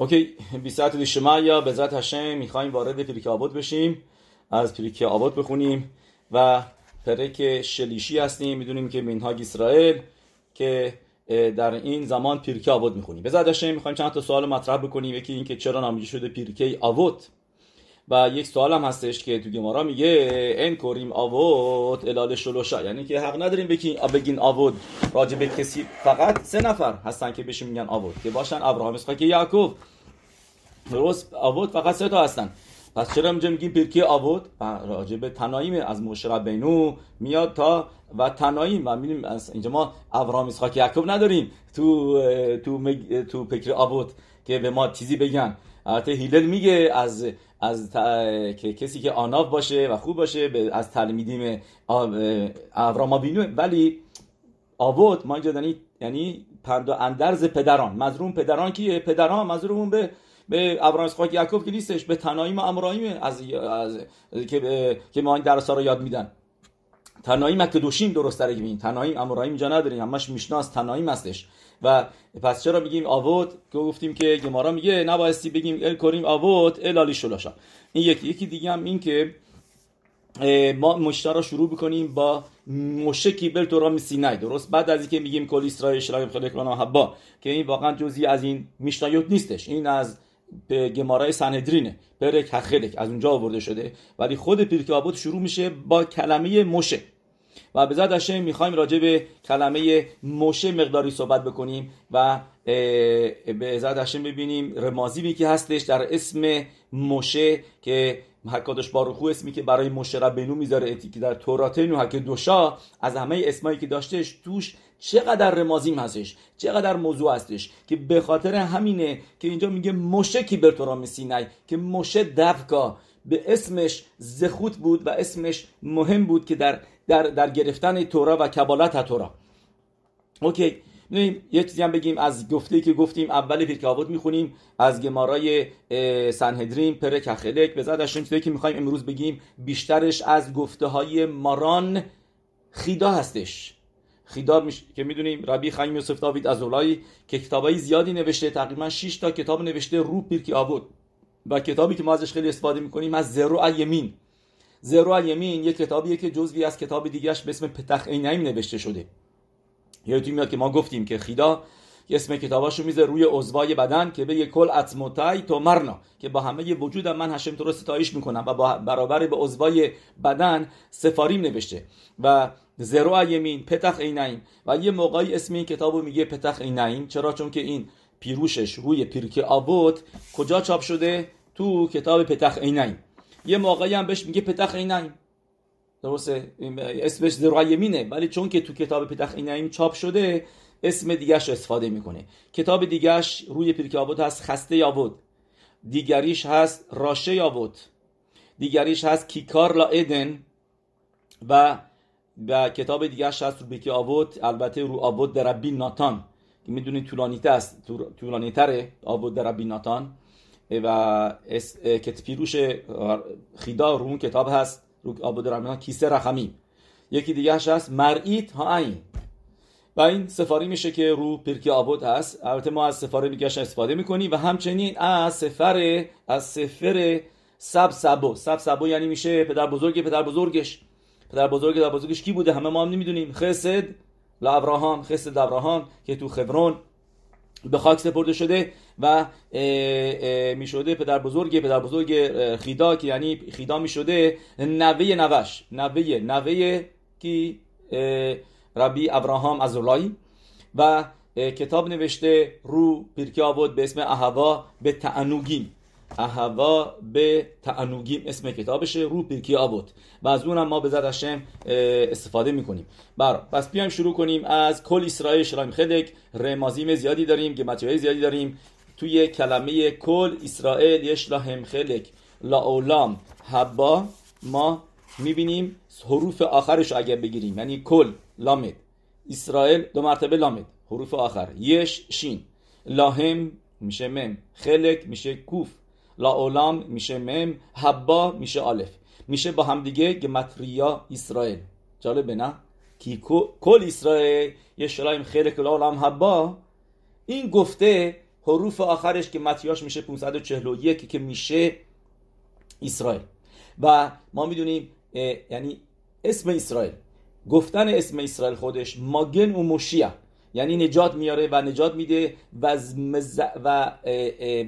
OK בסייעתא דשמיא בעזרת השם می‌خوایم وارد פרקי אבות بشیم. از פרקי אבות بخونیم و פרק שלישי هستیم. می‌دونیم که מנהג ישראל که در این زمان פרקי אבות می‌خونیم. בעזרת השם می‌خوایم چند تا سوال مطرح بکنیم. یکی اینکه چرا نامیده شده פרקי אבות و یک سوال هم هستش که تو גמרא میگه אין קורין אבות אלא לשלושה. یعنی که حق نداریم بگین אבות. راجع به کسی فقط سه نفر هستن که بهش میگن آوود. که باشن ابراهام اسحاق یعقوب. درست آوود فقط سه تا هستن. پس چرا اینجا میگیم پیرکی آوود؟ راجع به تناییم از مشرب بینو میاد تا و تناییم و می‌بینیم اینجا ما ابراهام اسحاق یعقوب نداریم تو تو تو پکر آوود که به ما چیزی بگن. البته هیلل میگه از از که کسی که آناف باشه و خوب باشه از تلمیدیم ابراما بینو ولی آوود ما اینجا یعنی یعنی پند و اندرز پدران. مظروم پدران کیه؟ پدران مظروم به به ابراهیم اسحاق یعقوب که نیستش به تنایم امرایم از, از, که که ما این درس رو یاد میدن. تنایم که دوشیم درست داره ببین تنایم امرایم اینجا نداریم همش میشناس تنایم هستش و پس چرا میگیم آوود که گفتیم که گمارا میگه نبایستی بگیم ال کریم آوود الالی شلاشا. این یکی یکی دیگه هم این که ما مشتا رو شروع بکنیم با مشه کیبل تو سینای. درست؟ بعد از اینکه میگیم کل اسرائیل شرایم خیلی حبا که این واقعا جزی از این میشنایوت نیستش. این از به گمارای سندرینه پرک هخلک از اونجا آورده شده. ولی خود پیرک شروع میشه با کلمه مشه و به ذات هشم می‌خوایم راجع به کلمه مشه مقداری صحبت بکنیم و به ذات هشم ببینیم رمازی که هستش در اسم مشه که حکادش باروخو اسمی که برای مشه ربینو می‌ذاره که در توراتینو حک دوشا از همه اسمایی که داشتش توش چقدر رمازیم هستش چقدر موضوع هستش که به خاطر همینه که اینجا میگه مشه کی برتورا سینای که مشه دفکا به اسمش زخوت بود و اسمش مهم بود که در در, در گرفتن تورا و کبالت تورا. اوکی یه چیزی هم بگیم از گفته که گفتیم اول پیرکاوت می‌خونیم از گمارای سنهدرین پر کخلک به زد چیزی که می‌خوایم امروز بگیم بیشترش از گفته های ماران خیدا هستش. خیدا میش... که می‌دونیم ربی خیم یوسف داوید از اولایی که کتابای زیادی نوشته تقریبا 6 تا کتاب نوشته رو پیرکی آبود و کتابی که ما ازش خیلی استفاده می‌کنیم از زرو یمین. زرو یمین یک کتابیه که جزوی از کتاب دیگهش به اسم پتخ اینیم نوشته شده. یادتون میاد که ما گفتیم که خیدا اسم کتاباشو میزه روی عضوای بدن که به کل اتموتای تو مرنا که با همه وجودم من هشم تو رو ستایش می‌کنم و با برابر به عضوای بدن سفاریم نوشته. و زرو یمین پتخ اینایم و یه موقعی اسم این کتابو میگه پتخ اینایم چرا؟ چون که این پیروشش روی پیرک آبود کجا چاپ شده؟ تو کتاب پتخ اینایم یه موقعی هم بهش میگه پتخ اینایم درسته؟ اسمش زرو یمینه. ولی چون که تو کتاب پتخ اینایم چاپ شده اسم دیگرش رو استفاده می‌کنه. کتاب دیگرش روی پیرک آبود هست خسته یابود دیگریش هست راشه یابود دیگریش هست کیکار لا ادن و و کتاب دیگرش هست رو بیکی آبود البته رو آبود در ربی ناتان. که می‌دونید طولانی است. طولانی تره آبود در ربی ناتان. و پیروش خیدا رو اون کتاب هست رو آبود کیسه رخمی. یکی دیگرش هست مرئیت ها این و این سفاری میشه که رو پیرکی آبود هست. البته ما از سفاره میگش استفاده می‌کنیم و همچنین از سفر از سفر سب سبو. سب سبو یعنی میشه پدر بزرگ پدر بزرگش. پدر بزرگ پدر بزرگش کی بوده؟ همه ما هم نمی‌دونیم. خسد لابراهام خسد ابراهام که تو خبرون به خاک سپرده شده. و می شده پدر بزرگ پدر بزرگ خیدا که یعنی خیدا می شده نوه نوش. نوه نوه کی؟ ربی ابراهام از و کتاب نوشته رو پیرکی آبود به اسم اهوا به تعنوگیم اهوا به تعنوگیم اسم کتابشه رو پیرکی آبود و از اونم ما به زد استفاده می‌کنیم. برا پس بیایم شروع کنیم از کل اسرائیل شرایم خدک رمازیم زیادی داریم گمتیهای زیادی داریم. توی کلمه کل اسرائیل یش هم لا اولام. حبا ما می‌بینیم حروف آخرش اگر بگیریم. یعنی کل لامد. اسرائیل دو مرتبه لامد. حروف آخر. یش شین. لاهم میشه مم. خلک میشه کوف. لا اولام میشه مم. حبا میشه آلف. میشه با همدیگه گمتریا اسرائیل. جالبه نه؟ کی کل اسرائیل یه شلایم لا اولام حبا. این گفته حروف آخرش که متیاش میشه 541 که میشه اسرائیل. و ما می‌دونیم یعنی اسم اسرائیل گفتن اسم اسرائیل خودش ماگن و مشیه یعنی نجات میاره و نجات میده و, و,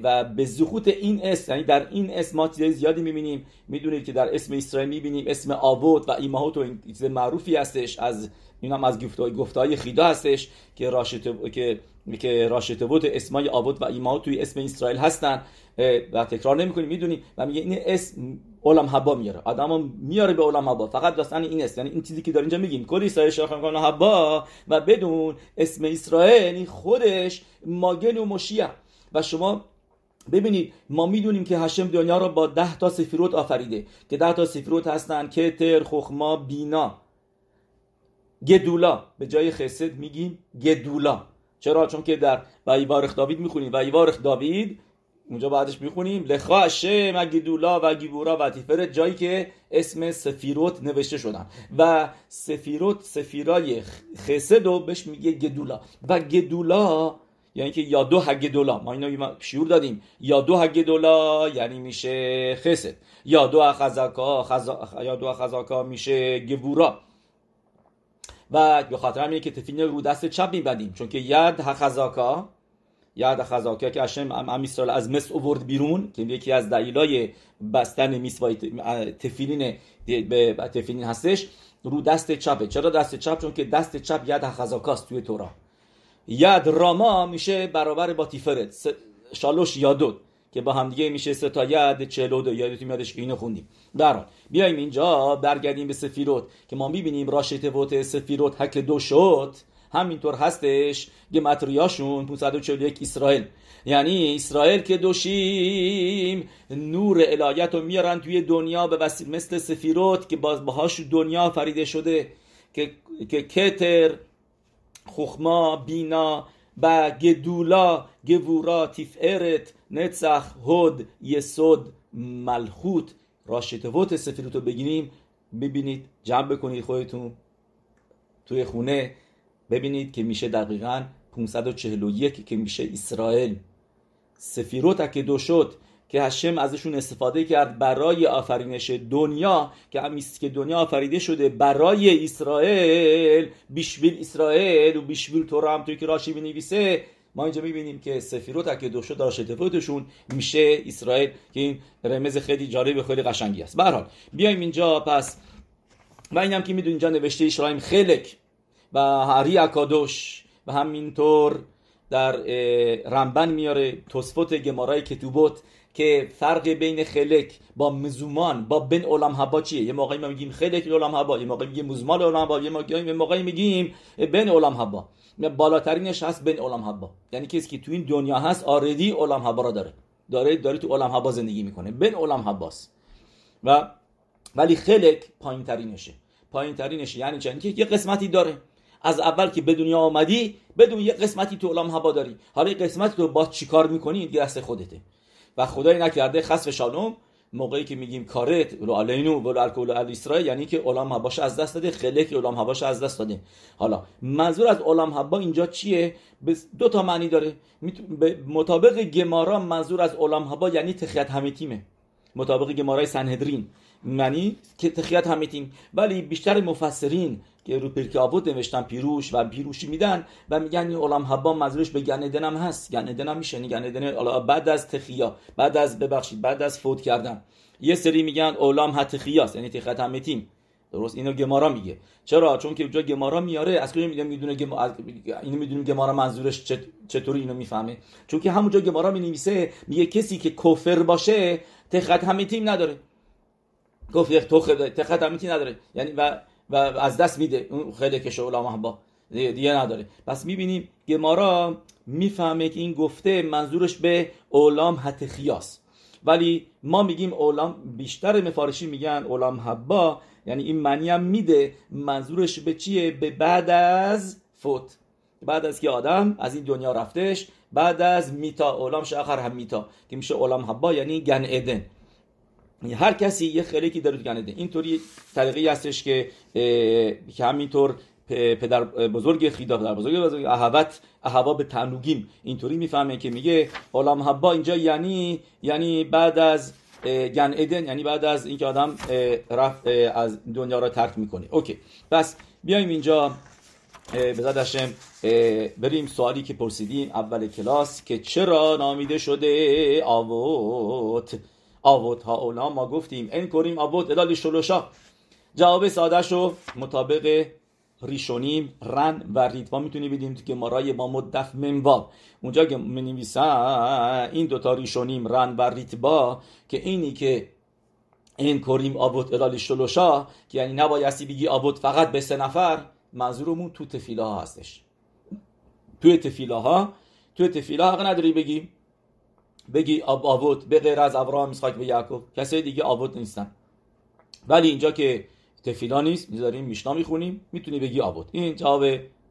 و به زخوت این اسم یعنی در این اسم ما چیزای زیادی می‌بینیم. می‌دونید که در اسم اسرائیل می‌بینیم اسم آبود و ایماهوت و این چیز معروفی هستش از این هم از گفتهای خیدا هستش که راشت که که راشتبوت اسمای آبود و ایماهوت توی اسم اسرائیل هستن و تکرار نمی‌کنیم می‌دونیم و میگه این اسم علم حبا میاره. آدم میاره به علم حبا. فقط داستان این است یعنی این چیزی که در اینجا میگیم کل اسرائیل شاخه می‌کنه حبا و بدون اسم اسرائیل خودش ماگن و مشیه و شما ببینید ما می‌دونیم که هشم دنیا رو با ده تا سفیروت آفریده که ده تا سفیروت هستن. کتر خخما بینا. گدولا. به جای خسد میگیم گدولا. چرا؟ چون که در ویوارخ داوید می‌خونیم. ویوارخ داوید اونجا بعدش می‌خونیم. لخا هشم گدولا و گیبورا و تیفرت جایی که اسم سفیروت نوشته شدن. و سفیروت سفیرای خسد و بهش میگه گدولا. و گدولا یعنی که یا دو هگ دولا. ما اینو شعور دادیم. یا دو هگ دولا یعنی میشه خسد. یا دو خزاکا خزا... یا دو خزاکا میشه گبورا و به خاطر همینه که تفین رو دست چپ میبندیم. چون که ید خزاکا ید خزاکا که هشم ام از مصر اوورد بیرون که یکی از دلیلای بستن میسوای تفیلین به تفیلین هستش رو دست چپه. چرا دست چپ؟ چون که دست چپ ید خزاکاست توی تورا. ید راما میشه برابر با تیفرت. شالوش یادود که با همدیگه میشه سه تا ید چلو دو یادتون میادش که اینو خوندیم. در بیایم اینجا برگردیم به سفیروت که ما می‌بینیم راشته ووت سفیروت حک دو شد. همینطور هستش گمتریاشون 541 اسرائیل. یعنی اسرائیل که دوشیم نور الهیت رو میارن توی دنیا به وسیل مثل سفیروت که باز باهاش دنیا فریده شده که که کتر خخما بینا گدولا گوورا تیفرت نצח هود یسود ملخوت راشتوت سفیروت رو بگیریم ببینید جمع بکنید خودتون توی خونه ببینید که میشه دقیقا 541 که میشه اسرائیل سفیروت که دو شد که هشم ازشون استفاده کرد برای آفرینش دنیا که همیست که دنیا آفریده شده برای اسرائیل. بیشویل اسرائیل و بیشویل تو هم توی که راشی بنویسه. ما اینجا می‌بینیم که سفیروت که دوشو داشت اتفاقتشون میشه اسرائیل که این رمز خیلی جالب خیلی قشنگی است. به حال بیایم اینجا پس. و اینم که می‌دونیم اینجا نوشته اسرائیل خلک و هری اکادوش و همینطور در رمبن میاره. توسفوت گمارای کتوبوت که فرق بین خلک با مزومان با بن علم هبا چیه؟ یه موقعی ما میگیم خلک علم هبا یه موقعی میگیم مزمان علم هبا یه موقعی, میگیم بن علم هبا بالاترینش هست بن علم هبا یعنی کسی که تو این دنیا هست آردی علم هبا را داره. داره داره تو علم هبا زندگی می‌کنه. بن علم هباست و ولی خلک پایین ترینشه پایین ترینشه یعنی چند که یه قسمتی داره. از اول که به دنیا آمدی بدون یه قسمتی تو علم هبا داری. حالا یه قسمتی تو با چیکار می‌کنی؟ دست خودته. و خدای نکرده خصف شانوم موقعی که میگیم کارت رو علینو و الکل اسرائیل یعنی که علام هباش از دست داده خلک علام هباش از دست داده. حالا منظور از علام هبا اینجا چیه؟ دو تا معنی داره. مطابق گمارا منظور از علام هبا یعنی تخیت همه تیمه مطابق گمارای سنهدرین. معنی که تخیت همه تیم ولی بیشتر مفسرین که رو پرک آبود نوشتن پیروش و پیروشی میدن و میگن این علم حبا منظورش به گندن هم هست گندن هم میشه گندن بعد از تخیا بعد از ببخشید بعد از فوت کردن. یه سری میگن علم هتخیاست یعنی همتیم درست اینو گمارا میگه. چرا؟ چون که اونجا گمارا میاره از کجا می‌دونه می‌دونه گم... اینو می‌دونیم گمارا منظورش چطوری اینو می‌فهمه؟ چون که همونجا گمارا می‌نویسه میگه کسی که کفر باشه تخت نداره. گفت تخت همتیم نداره. یعنی و و از دست میده. اون خیلی که علما با دیگه نداره. پس می‌بینیم گمارا می‌فهمه که این گفته منظورش به اولام حت خیاس. ولی ما میگیم اولام بیشتر مفارشی میگن اولام حبا. یعنی این معنی هم میده منظورش به چیه؟ به بعد از فوت. بعد از که آدم از این دنیا رفتش بعد از میتا. اولام شاخر هم میتا. که میشه اولام حبا یعنی گن ادن. هر کسی یه خلقی داره تو گنده اینطوری طریقی هستش که که همینطور پدر بزرگ خیدا پدر بزرگ بزرگ احوت احوا به تنوگیم. اینطوری می‌فهمه که میگه عالم حبا اینجا یعنی یعنی بعد از گن ادن یعنی بعد از اینکه آدم رفت از دنیا را ترک می‌کنه. اوکی. پس بیایم اینجا به بریم سوالی که پرسیدیم اول کلاس که چرا نامیده شده آوت؟ آوت ها اولا ما گفتیم این کریم آوت ادال شلوشا. جواب ساده شو مطابق ریشونیم رن و ریتوا می‌تونی بدیم که مارای با مدف منواب اونجا که می این دوتا ریشونیم رن و ریتبا که اینی که این کریم آبوت ادال شلوشا که یعنی نبایستی بگی آبوت فقط به سه نفر منظورمون تو تفیله ها هستش. توی تفیله ها توی تفیله حق نداری بگی. بگی آب آبوت به غیر از ابراهام اسحاق و یعقوب. کسای دیگه آبوت نیستن. ولی اینجا که تفیلا نیست می‌ذاریم میشنا می‌خونیم می‌تونی بگی آبوت. این جواب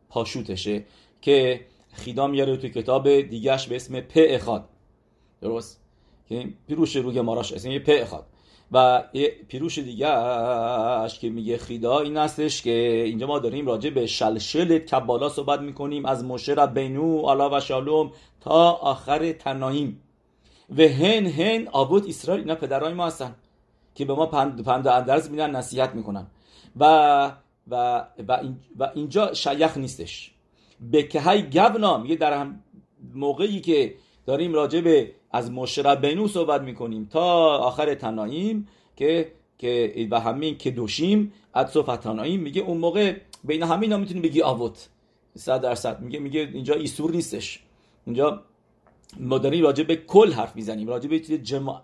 پاشوتشه که خیدا میاره تو کتاب دیگهش به اسم پ اخاد درست؟ که پیروش روی ماراش اسم پ اخاد و یه پیروش دیگه اش که میگه خیدا این هستش که اینجا ما داریم راجع به شلشل کبالا صحبت می‌کنیم از مشه بینو علا و شالوم تا آخر تناهیم. و هن هن آبود اسرائیل اینا پدرای ما هستن که به ما پند, پند و اندرز میدن نصیحت می‌کنن. و و و, اینجا شیخ نیستش. به که های گبنا میگه در هم موقعی که داریم راجع به از مشرب بینو صحبت می‌کنیم تا آخر تناییم که که و همین که دوشیم و تناییم میگه اون موقع بین همین ها می‌تونی بگی آوت صد درصد. میگه میگه اینجا ایسور نیستش. اینجا ما داریم راجع به کل حرف می‌زنیم راجع به جمع...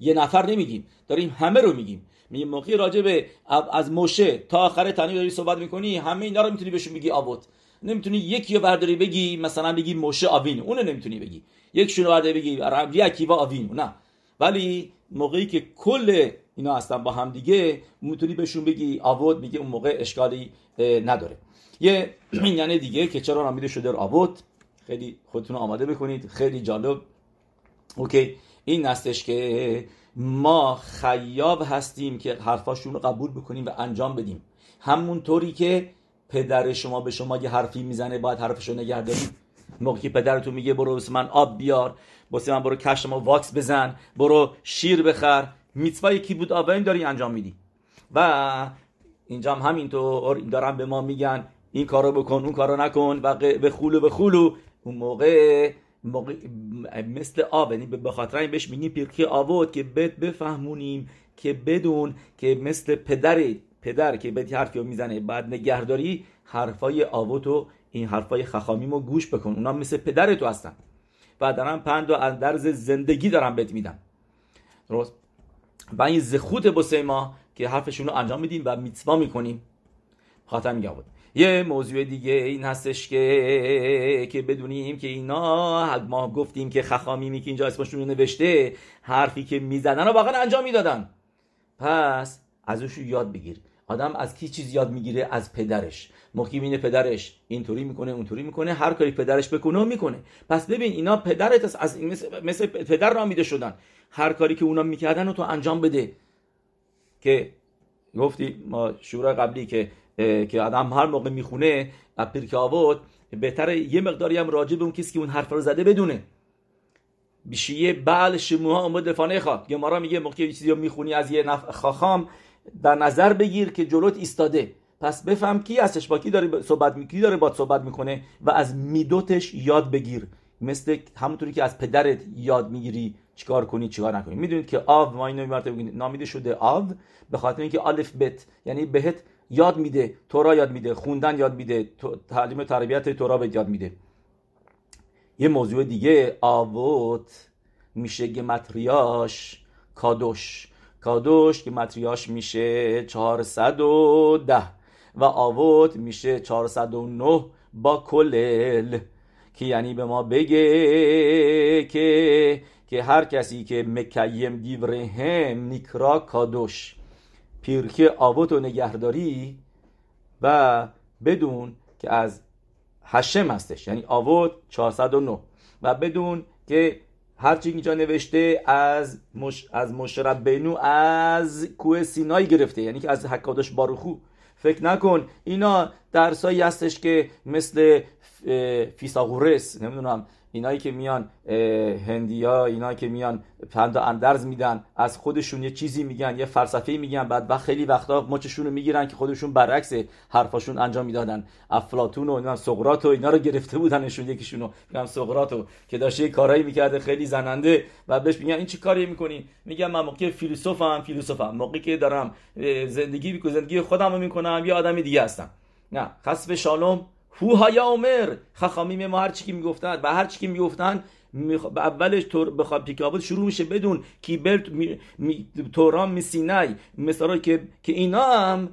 یه نفر نمیگیم داریم همه رو میگیم. می موقعی راجع به از مشه تا آخر تنی داری صحبت می‌کنی همه اینا رو می‌تونی بهشون بگی آبوت. نمی‌تونی یکی رو برداری بگی مثلا بگی مشه آوین اونو نمی‌تونی بگی. یکشون رو برداری بگی ربی اکیوا آوین نه. ولی موقعی که کل اینا هستن با هم دیگه می‌تونی بهشون بگی آوت میگه اون موقع اشکالی نداره. یه یعنی دیگه که چرا نامیده شده آوت خیلی خودتون آماده بکنید. خیلی جالب. اوکی. این هستش که ما خیاب هستیم که حرفاشون رو قبول بکنیم و انجام بدیم. همونطوری که پدر شما به شما یه حرفی می‌زنه باید حرفشو نگه موقعی که پدرتون میگه برو بس من آب بیار بس من برو کشت ما واکس بزن برو شیر بخر. میتوای کی بود آبین داری انجام میدی. و اینجا هم همینطور دارن به ما میگن این کارو بکن اون کارو نکن و به خولو به خولو. اون موقع, موقع مثل آب یعنی به خاطر این بهش میگیم پیرکی آوود که بد بفهمونیم که بدون که مثل پدر پدر که بهت حرفی می‌زنه بعد نگهداری حرفای آوتو این حرفای خخامیمو گوش بکن. اونا مثل پدر تو هستن. و دارن پند و اندرز زندگی دارن بهت میدن. درست؟ و این زخوت بسه ما که حرفشون رو انجام میدیم و میتوا می‌کنیم. خاطر میگه یه موضوع دیگه این هستش که که بدونیم که اینا ما گفتیم که خخامیمی که اینجا اسمشون نوشته حرفی که می‌زدن رو واقعا انجام می‌دادن. پس ازش یاد بگیر. آدم از کی چیز یاد می‌گیره؟ از پدرش. موقعی پدرش. اینطوری می‌کنه اونطوری می‌کنه. هر کاری پدرش بکنه و می‌کنه. پس ببین اینا پدرت از مثل, مثل پدر را میده شدن. هر کاری که اونا می‌کردن رو تو انجام بده. که گفتی ما شورای قبلی که که آدم هر موقع می‌خونه پیرک آوت بهتره یه مقداری هم راجع به اون کسی که اون حرف رو زده بدونه. بیشیه بل شموها اومد فانه خواد گمارا میگه موقعی یه چیزی رو می‌خونی از یه نف... خاخام در نظر بگیر که جلوت ایستاده. پس بفهم کی هستش با کی داره صحبت می... کی داره با صحبت می‌کنه و از میدوتش یاد بگیر. مثل همونطوری که از پدرت یاد می‌گیری چیکار کنی چیکار نکنی. می‌دونید که آو ما اینو مرتبه نامیده شده آو به خاطر اینکه الف بت یعنی بهت یاد میده تورا یاد میده خوندن یاد میده تعلیم تربیت تورا به یاد میده. یه موضوع دیگه آوت میشه گمتریاش کادوش. کادوش که متریاش میشه 410 و آوت میشه 409 با کلل که یعنی به ما بگه که که هر کسی که مکیم دیورهم نیکرا کادوش. پیرکی آوت و نگهداری و بدون که از هشم هستش یعنی آوت 409 و بدون که هرچی اینجا نوشته از مش... از مشرب بینو از کوه سینای گرفته یعنی که از حکادش باروخو. فکر نکن اینا درسایی هستش که مثل فیساغورس نمی‌دونم اینایی که میان هندیا اینایی که میان پند اندرز میدن از خودشون یه چیزی میگن یه فلسفه میگن بعد وقت خیلی وقتا مچشون رو می‌گیرن که خودشون برعکس حرفاشون انجام می‌دادن. افلاتون و اینا سقراط و اینا رو گرفته بودنشون یکیشونو. میگم سقراط که داشته یه کارایی می‌کرده خیلی زننده. و بهش میگن این چی کاری می‌کنی؟ میگم من موقع فیلسوفم فیلسوفم. موقعی که دارم زندگی می‌کنم زندگی خودم رو می‌کنم یه آدمی دیگه هستم. نه خسب شالوم هو های عمر؟ خخامیم ما هر چی که می‌گفتن و هر چی که می‌گفتن به اولش تور بخواد پیکابوت شروع میشه بدون کیبل می... می... تورام می سینای. مثلا که که اینا هم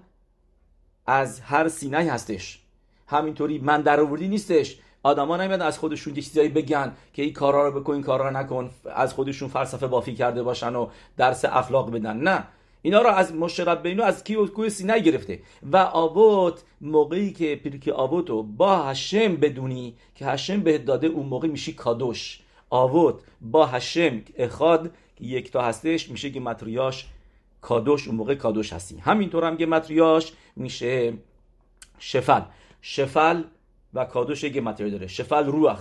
از هر سینای هستش. همینطوری من در آوردی نیستش. آدما نمیاد از خودشون یه چیزایی بگن که این کارا رو بکن این کارا رو نکن. از خودشون فلسفه بافی کرده باشن و درس اخلاق بدن. نه. اینا رو از مشرب بینو از کی و کوه سینه گرفته. و آبوت موقعی که پیرک آبوت رو با هشم بدونی که هشم بهت داده اون موقع میشی کادوش. آبوت با هشم اخاد که یک تا هستش میشه که متریاش کادوش اون موقع کادوش هستی. همینطور هم که متریاش میشه شفل. شفل و کادوش یک متریال داره. شفل روح.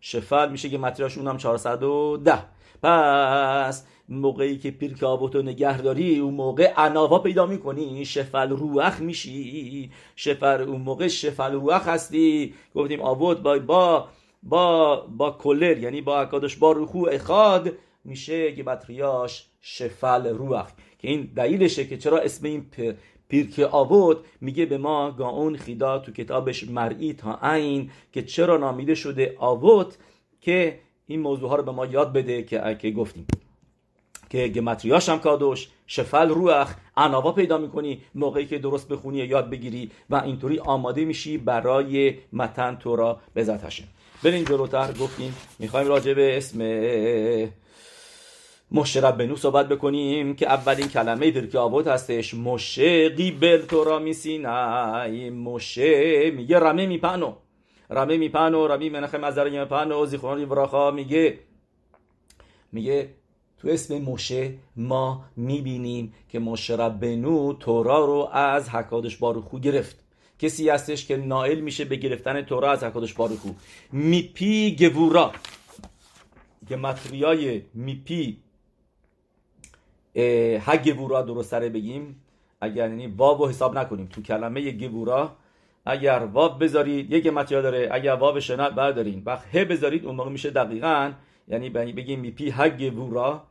شفل میشه که متریاش اونم 410 پس موقعی که پیرک آبوتو نگهداری اون موقع اناوا پیدا می‌کنی شفل روخ میشی. شفل اون موقع شفل روخ هستی. گفتیم آبوت با با با با کلر یعنی با اکادش با روخو اخاد میشه گمتریاش شفل روخ. که این دلیلشه که چرا اسم این پیرک آبود میگه به ما گاون خیدا تو کتابش مرئی تا عین که چرا نامیده شده آبود که این موضوع ها رو به ما یاد بده که, که گفتیم. که گمتریاش هم کادوش شفل روح عناوا پیدا می‌کنی موقعی که درست بخونی یاد بگیری و اینطوری آماده میشی برای متن تورا بزت هشم بریم جلوتر گفتیم می‌خوایم راجع به اسم مشرب بنو صحبت بکنیم که اولین کلمه پرکی آبود هستش مشه قیبل تورا میسینای مشه میگه رمه میپنو. رمه میپنو رمی منخه مزرگی میپنو زیخوان وراخا میگه. میگه تو اسم موشه ما می‌بینیم که موشه ربنو تورا رو از حکادش باروخو گرفت. کسی هستش که نائل میشه به گرفتن تورا از حکادش باروخو. میپی گوورا. که مطریای میپی گوورا درست سره بگیم. اگر یعنی واب حساب نکنیم. تو کلمه گوورا اگر واب بذارید یک مطریال داره. اگر واب شنات بردارین. وقت ه بذارید اون موقع میشه دقیقا یعنی بگیم میپی هگ وورا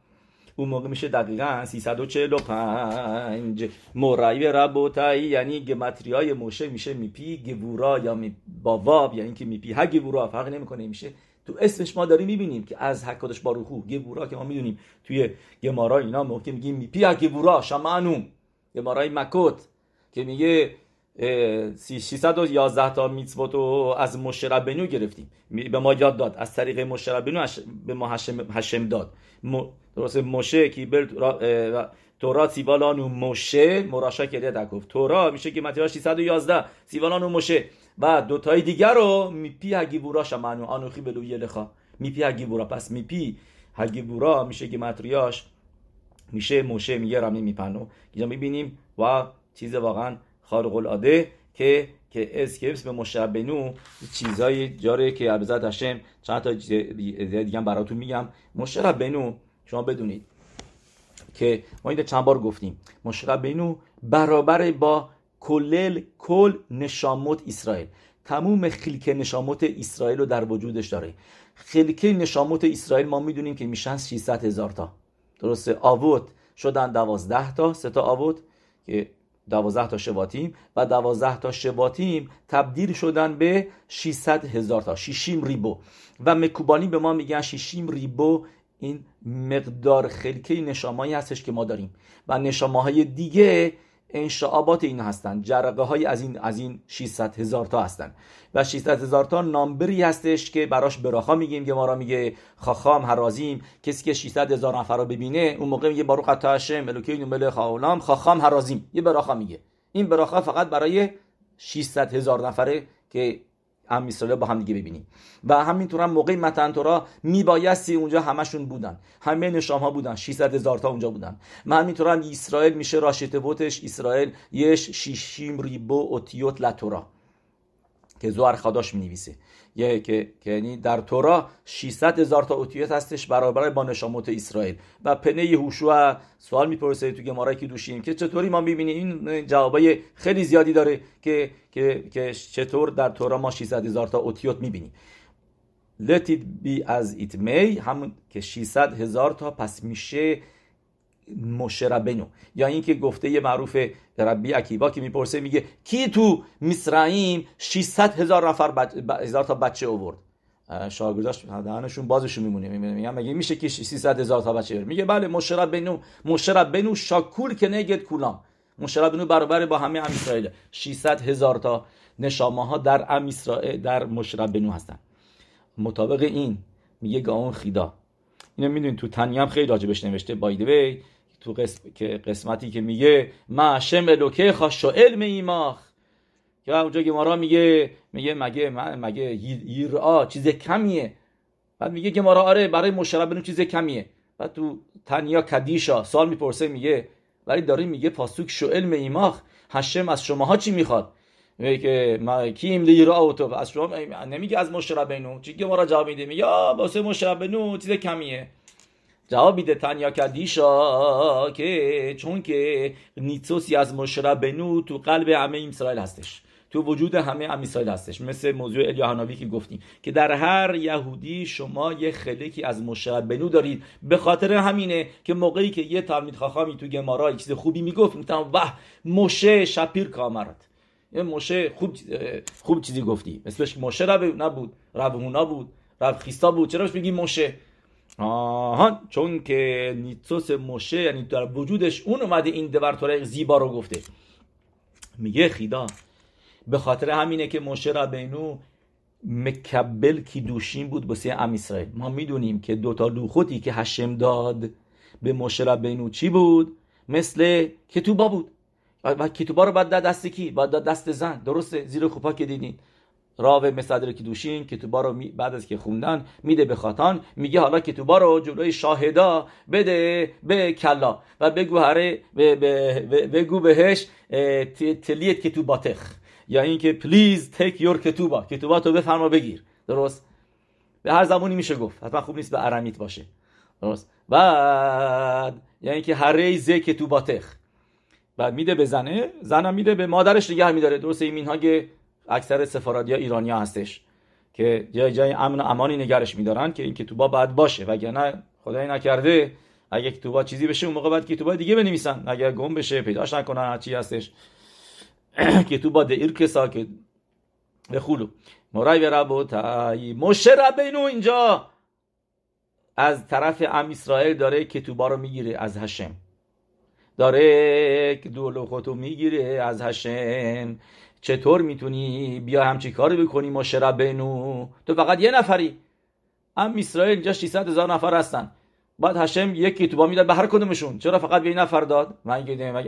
اون موقع میشه دقیقا 345 مرایی ربوتایی یعنی گمتری های موشه میشه میپی گبورا یا می با واب یعنی که میپی ها گبورا فرق نمی‌کنه میشه. تو اسمش ما داریم می‌بینیم که از حکادش باروخو گبورا که ما می‌دونیم. توی گمارا اینا موقع میگیم میپی ها گبورا شمانوم. گمارای مکوت که میگه 611 تا میتوت رو از مشربنو گرفتیم. به ما یاد داد. از طریق مشربنو به ما هشم داد. درسته مشه کی بر تورا سیوالانو مشه مراشا کرده دکوف تورا میشه که متیاش 611 سیوالانو مشه و دوتای دیگر رو میپی هگیبورا شمانو آنوخی بلو یلخا میپی هگیبورا. پس میپی هگیبورا میشه که متریاش میشه مشه میگه رامی میپنو اینجا می‌بینیم. و چیز واقعا خارق العاده که که اسکیپس به مشبنو چیزای جاره که عبزت هشم چند تا دیگه براتون میگم. مشبنو شما بدونید که ما این چند بار گفتیم. مشبنو برابر با کلل کل نشامت اسرائیل. تموم خلک نشامت اسرائیل رو در وجودش داره. خلکه نشامت اسرائیل ما می‌دونیم که میشن 600 هزار تا. درسته؟ آوت. شدن دوازده تا سه تا آوت که دوازده تا شباتیم و دوازده تا شباتیم تبدیل شدن به 600 هزار تا شیشیم ریبو. و مکوبانی به ما میگن شیشیم ریبو این مقدار خلکه نشامایی هستش که ما داریم. و نشامه دیگه انشعابات این هستند جرقه های از این از این 600 هزار تا هستند و 600 هزار تا نامبری هستش که براش براخا میگیم که ما را میگه خاخام هرازیم کسی که 600 هزار نفر رو ببینه اون موقع میگه باروخ هشم الوکین ملک خاولام خاخام هرازیم یه براخا میگه. این براخا فقط برای 600 هزار نفره که هم با هم دیگه ببینیم. و همینطور هم موقع متن تورا میبایستی اونجا همشون بودن. همه نشام ها بودن. 600 هزار تا اونجا بودن. و همینطور هم اسرائیل میشه راشت بوتش اسرائیل یش شیشیم ریبو اوتیوت لتورا که زوار خداش می نویسه یه که یعنی در تورا 600 هزار تا اوتیوت هستش برابر با نشاموت اسرائیل. و پنه یهوشوا سوال می‌پرسه تو گمارای که دوشیم که چطوری ما می‌بینیم؟ این جوابای خیلی زیادی داره که که که چطور در تورا ما 600 هزار تا اوتیوت می‌بینیم. Let it be as it may همون که 600 هزار تا پس میشه مشربنو یا اینکه گفته یه معروف ربی عکیبا که می‌پرسه میگه کی تو مصرعیم 600 هزار نفر. هزار تا بچه آورد؟ شاگرداش دهنشون بازشون میمونه. میگه مگه میشه که 300 هزار تا بچه بره میگه بله مشرب بنو مشرب بنو شاکول که نگید کولام. مشرب بنو برابر با همه ام اسرائیل 600 هزار تا نشامه ها در ام اسرائیل در مشرب بنو هستن. مطابق این میگه گاون خیدا. اینو می‌دونید تو تنی هم خیلی راجبش نوشته بایدوی تو قسم... که قسمتی که میگه ما شم الوکه خاش علم ایماخ. که اونجا گمارا میگه میگه مگه مگه یرا چیز کمیه؟ بعد میگه گمارا آره برای مشرب بنو چیز کمیه. بعد تو تنیا کدیشا سال می‌پرسه میگه ولی داره میگه پاسوک شو علم ایماخ هشم از شماها چی می‌خواد؟ میگه که ما کیم لیرا اوتو از شما نمیگه از مشرب بنو چی که ما جواب میده؟ میگه واسه مشرب بنو چیز کمیه. جواب میده تنیا کدیشا که چون که نیتسوسی از مشربنو تو قلب همه اسرائیل هستش. تو وجود همه ام اسرائیل هستش. مثل موضوع الیاهاناوی که گفتیم که در هر یهودی شما یه خلکی از مشربنو دارید. به خاطر همینه که موقعی که یه تلمید خاخامی تو گمارا چیز خوبی می‌گفت می‌گفتم واه مشه شپیر کامرت. یه مشه خوب خوب چیزی گفتی. مثلش مشه رب نبود رب بود رب خیستا بود. چرا میگی مشه آهان چون که نیتسوس موشه یعنی در وجودش اون اومده این دورتوره زیبا رو گفته. میگه خیدا به خاطر همینه که موشه را بینو مکبل کی دوشین بود بسیه ام اسرائیل. ما می‌دونیم که دوتا لوخوتی که هشم داد به موشه را بینو چی بود؟ مثل کتوبا بود. و کتوبا رو بعد دست کی؟ بعد دست زن. درسته؟ زیر خوپا که دیدین. راو مصدر کتوشین کتوبا رو بعد از که خوندن میده به خاتان میگه حالا کتوبا رو جلوی شاهدا بده به کلا و بگو هره بگو بهش تلیت کتوباتخ یا اینکه پلیز تک یور کتوبا کتوبا تو بفرما بگیر. درست؟ به هر زمانی میشه گفت. حتما خوب نیست به ارمیت باشه. درست؟ بعد یعنی که هره ز کتوباتخ بعد میده به زنه زنم میده به مادرش نگه میداره. درست؟ این مینها اکثر سفارادیا ایرانیا هستش که جای جای امن و امانی نگرش میدارن که این کتوبا باید باشه. وگرنه خدای نکرده اگه کتوبا چیزی بشه اون موقع بعد کتوبا دیگه بنویسن. اگر گم بشه پیداش نکنن چی هستش. کتوبا ده ایرکسا که به خولو مرای تای. مشه ربینو اینجا. از طرف ام اسرائیل داره کتوبا رو می‌گیره از هشم داره دولو خودو می‌گیره از هشم چطور می‌تونی بیا همچی کاری بکنی ما بینو تو فقط یه نفری. هم اسرائیل اینجا 600 هزار نفر هستن. بعد هشم یک کتوبا می‌داد به هر کدومشون. چرا فقط به این نفر داد؟ من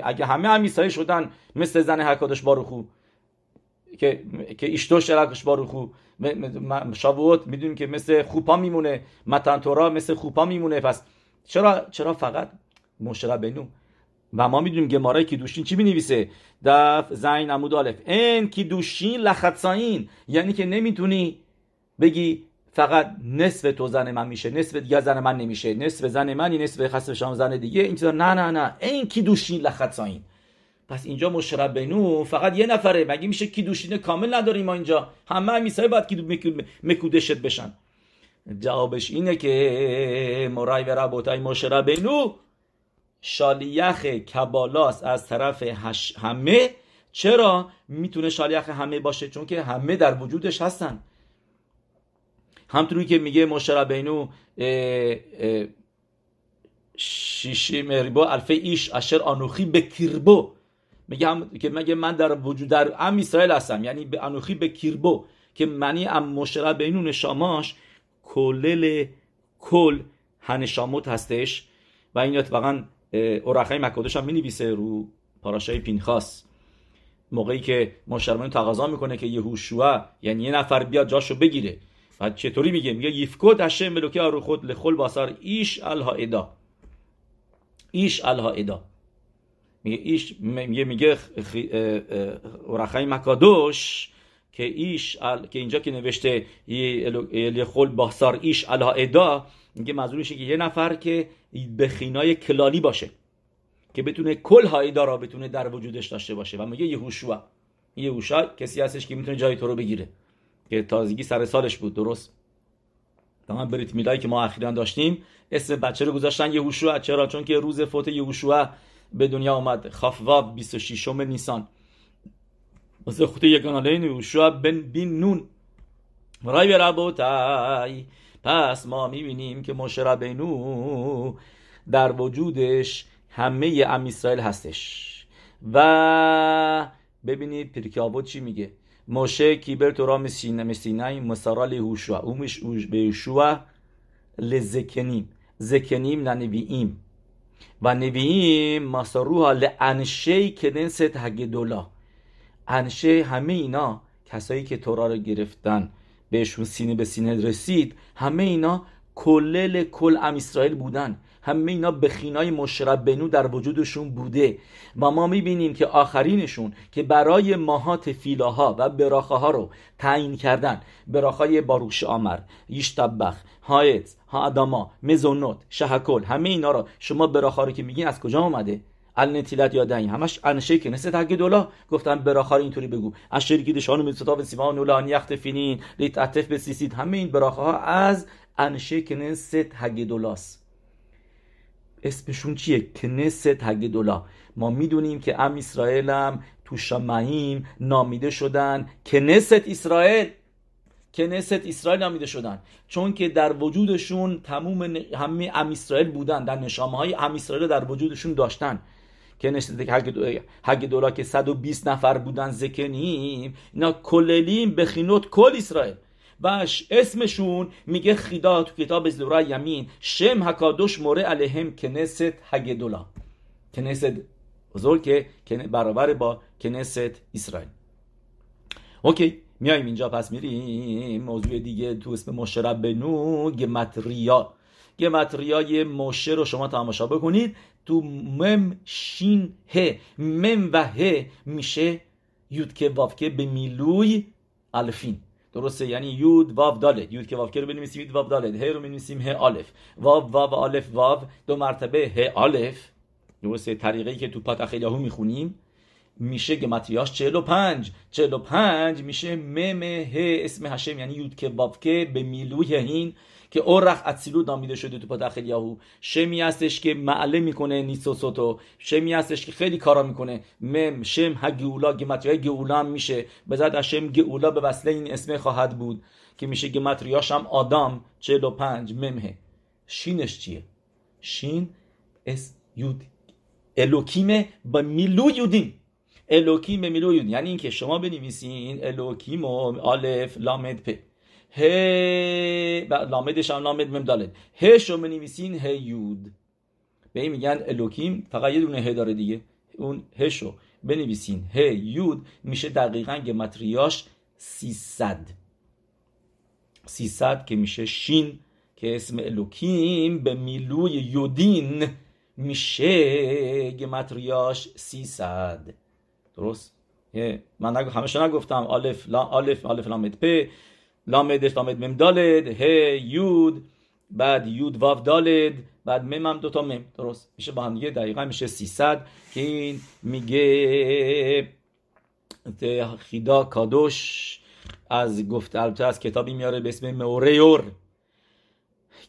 اگه همه هم اسرائیل شدن مثل زن حکادش باروخو که که ایشتو شرکش باروخو شابوت می‌دونیم که مثل خوپا میمونه. متن تورا مثل خوپا میمونه. پس چرا چرا فقط بینو و ما می‌دونیم گمارای کیدوشین چی بینویسه دف زین عمود الف این کیدوشین لخطساین یعنی که نمی‌تونی بگی فقط نصف تو زن من میشه نصف دیگه زن من نمیشه نصف زن منی نصف خسته شام زن دیگه. این چیزا نه نه نه. این کیدوشین لخطساین پس اینجا مشرب بینو فقط یه نفره. مگه میشه کیدوشین کامل نداریم ما اینجا؟ همه همیسای باید کیدو مکودشت بشن. جوابش اینه که مرای و ربوتای مشرب بینو شالیخ کبالاس از طرف همه. چرا می‌تونه شالیخ همه باشه؟ چون که همه در وجودش هستن. همطوری که میگه مشربینو شیشی مریبو الفه ایش اشر آنوخی به کیربو. میگه که مگه من در وجود در ام اسرائیل هستم. یعنی به انوخی به کیربو. که منی ام مشربینو نشاماش کلل کل هنشاموت هستش. و این اتفاقا اورخای مکادش هم می‌نویسه رو پاراشای پینخاس. موقعی که مشرمانو تقاضا می‌کنه که یهوشوا یعنی یه نفر بیاد جاشو بگیره. بعد چطوری میگه؟ میگه یفکود هشم ملوکی رو خود لخل باسار ایش ادا. ایش ادا. میگه ایش میگه میگه اورخای مکادوش که ایش که اینجا که نوشته یخول باسار ایش علا ادا میگه منظورشه که یه نفر که به خینای کلالی باشه که بتونه کل هایدا را بتونه در وجودش داشته باشه. و میگه یهوشوا یهوشا کسی هستش که می‌تونه جای تو رو بگیره. که تازگی سر سالش بود. درست. تمام بریت میلایی که ما اخیرا داشتیم اسم بچه رو گذاشتن یهوشوا چرا؟ چون که روز فوت یهوشوا به دنیا اومد. خفوا 26 نیسان. واسه خود یگانه یهوشوا بن بین نون. رای ربوتای پس ما می‌بینیم که مشربینو در وجودش همه ام اسرائیل هستش. و ببینید پیرکابوت چی میگه؟ موشه کیبر تورا مسینه مسارا لهوشوا اومش به یشوا لزکنیم. زکنیم ننوییم و نوییم مساروها لانشه کنست هگدولا. انشه همه اینا کسایی که تورا رو گرفتن. بهشون سینه به سینه رسید همه اینا کلل کل ام اسرائیل بودن. همه اینا بخینای بنو در وجودشون بوده. و ما می‌بینیم که آخرینشون که برای ماهات فیلاها و براخه ها رو تعیین کردن براخای باروش آمر یشتبخ هایت ها اداما مزونوت شهکل همه اینا رو شما براخه رو که میگین از کجا آمده النتیلت یادنی همش انشه که نسه تگه دولا گفتن براخار اینطوری بگو. از شرکی دشانو میتوتا و سیما نولان یخت فینین. لیت عطف بسیسید همه این براخه ها از انشه که نسه تگه دولاست اسمشون چیه؟ کنست دولا ما می‌دونیم که ام اسرائیل هم تو شمعیم نامیده شدن. کنست اسرائیل. کنست اسرائیل نامیده شدن. چون که در وجودشون تموم همه ام اسرائیل بودن. در نشامه های ام اسرائیل در وجودشون داشتن. کنست حق دولا که 120 نفر بودن زکنیم اینا کللیم بخینوت کل اسرائیل. و اسمشون میگه خیدا تو کتاب زورا یمین شم هکادوش موره علیهم کنست هگدولا. کنست بزرگ که برابر با کنست اسرائیل. اوکی میایم اینجا پس میریم. موضوع دیگه تو اسم مشرب بنو گمتریا گمتریای مشه رو شما تماشا بکنید. تو مم شین ه مم و ه میشه یود که وافکه به میلوی الفین. درسته؟ یعنی یود واو دالت یود که واو که رو بنویسیم یود واو دالت ه رو بنویسیم ه آلف. واو واو آلف واو. دو مرتبه ه آلف. درسته؟ طریقی که تو پات اخیلاهو می‌خونیم. میشه گمتریاش 45 45 میشه مم ه اسم هشم. یعنی یود که واو که به میلوی این که اورخ اتسیلو نامیده شده تو پادخل یاهو. شمی هستش که معله می‌کنه نیسوسوتو شمی هستش که خیلی کارا می‌کنه. مم شم ها گئولا گمتریای گئولا هم میشه. بذات شم گئولا به وصله این اسم خواهد بود که میشه گمتریاش هم آدم 45 ممه. شینش چیه؟ شین اس یود الوکیمه با میلو یودین الوکیم میلو یودین یعنی اینکه شما بنویسین الوکیم و آلف لامد په ه لامدش هم لامد مم دالد. ه شو بنویسین ه یود. به این میگن الوکیم فقط یه دونه ه داره دیگه. اون ه شو. بنویسین ه یود میشه دقیقا گمتریاش 300 300 که میشه شین که اسم الوکیم به میلوی یودین میشه گمتریاش 300 درست؟ من همه نگفتم. آلف لا آلف آلف پ لامدش لامد مم دالد ه یود بعد یود واف دالد بعد مم هم دوتا مم. درست. میشه با هم دیگه دقیقا میشه 300 که این میگه خیدا کادوش از گفت البته از کتابی میاره به اسم موریور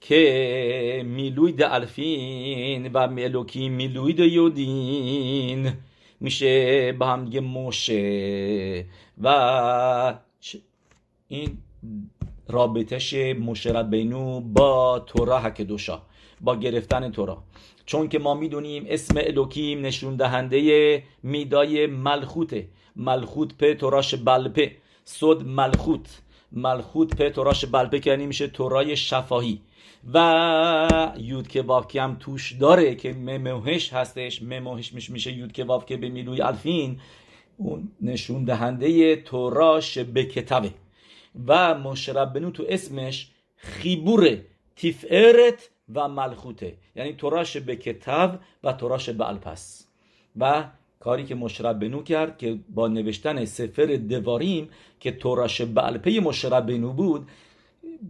که میلوید الفین و ملوکی میلوید یودین. میشه با هم دیگه موشه و این رابطش مشرب بینو با تورا هکدوشا با گرفتن تورا. چون که ما می‌دونیم اسم الوکیم نشون دهنده میدای ملخوته. ملخوت په توراش بلپه. صد ملخوت. ملخوت په توراش بلپه که یعنی میشه تورای شفاهی. و یود که هم توش داره که مموهش هستش. مموهش میشه, یود که که به میلوی الفین. اون نشون دهنده توراش به کتابه و مشربنو تو اسمش خیبور تیفرت و ملخوته. یعنی توراش به کتاب و توراش به الپس. و کاری که بنو کرد که با نوشتن سفر دواریم که توراش بلپه بنو بود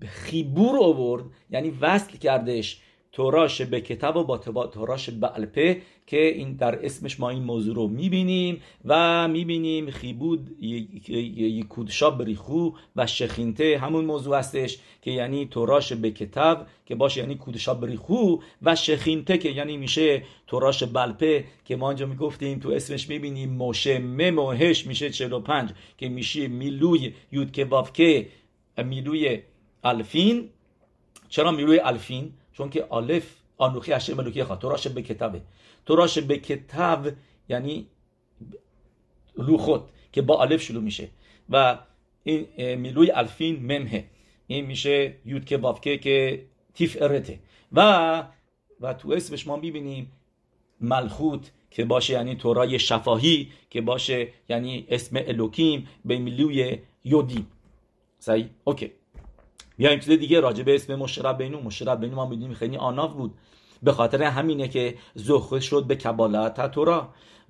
خیبور آورد. یعنی وصل کردش توراش به کتاب و با توراش بلپه که این در اسمش ما این موضوع رو می‌بینیم و می‌بینیم خیبود یکودشا بریخو و شخینته همون موضوع هستش که یعنی توراش به کتاب که باشه یعنی کودشا بریخو و شخینته که یعنی میشه توراش بلپه که ما اینجا می‌گفتیم تو اسمش می‌بینیم موشه مموهش میشه 45 که میشه میلوی یود که وافکه میلوی الفین. چرا میلوی الفین؟ چون که آلف آنوخی هشم ملوکی خواه توراش به کتابه. توراش به کتاب یعنی لوخوت که با آلف شروع میشه. و این میلوی الفین ممه این میشه یود که وافکه که تیف ارته. و و تو اسمش ما می‌بینیم ملخوت که باشه یعنی تورای شفاهی که باشه یعنی اسم الوکیم به میلوی یودی صحیح اوکی. این چیز دیگه راجع به اسم مشرب بینو. مشرب بینو ما می‌دونیم خیلی آناف بود. به خاطر همینه که زخه شد به کبالت تورا.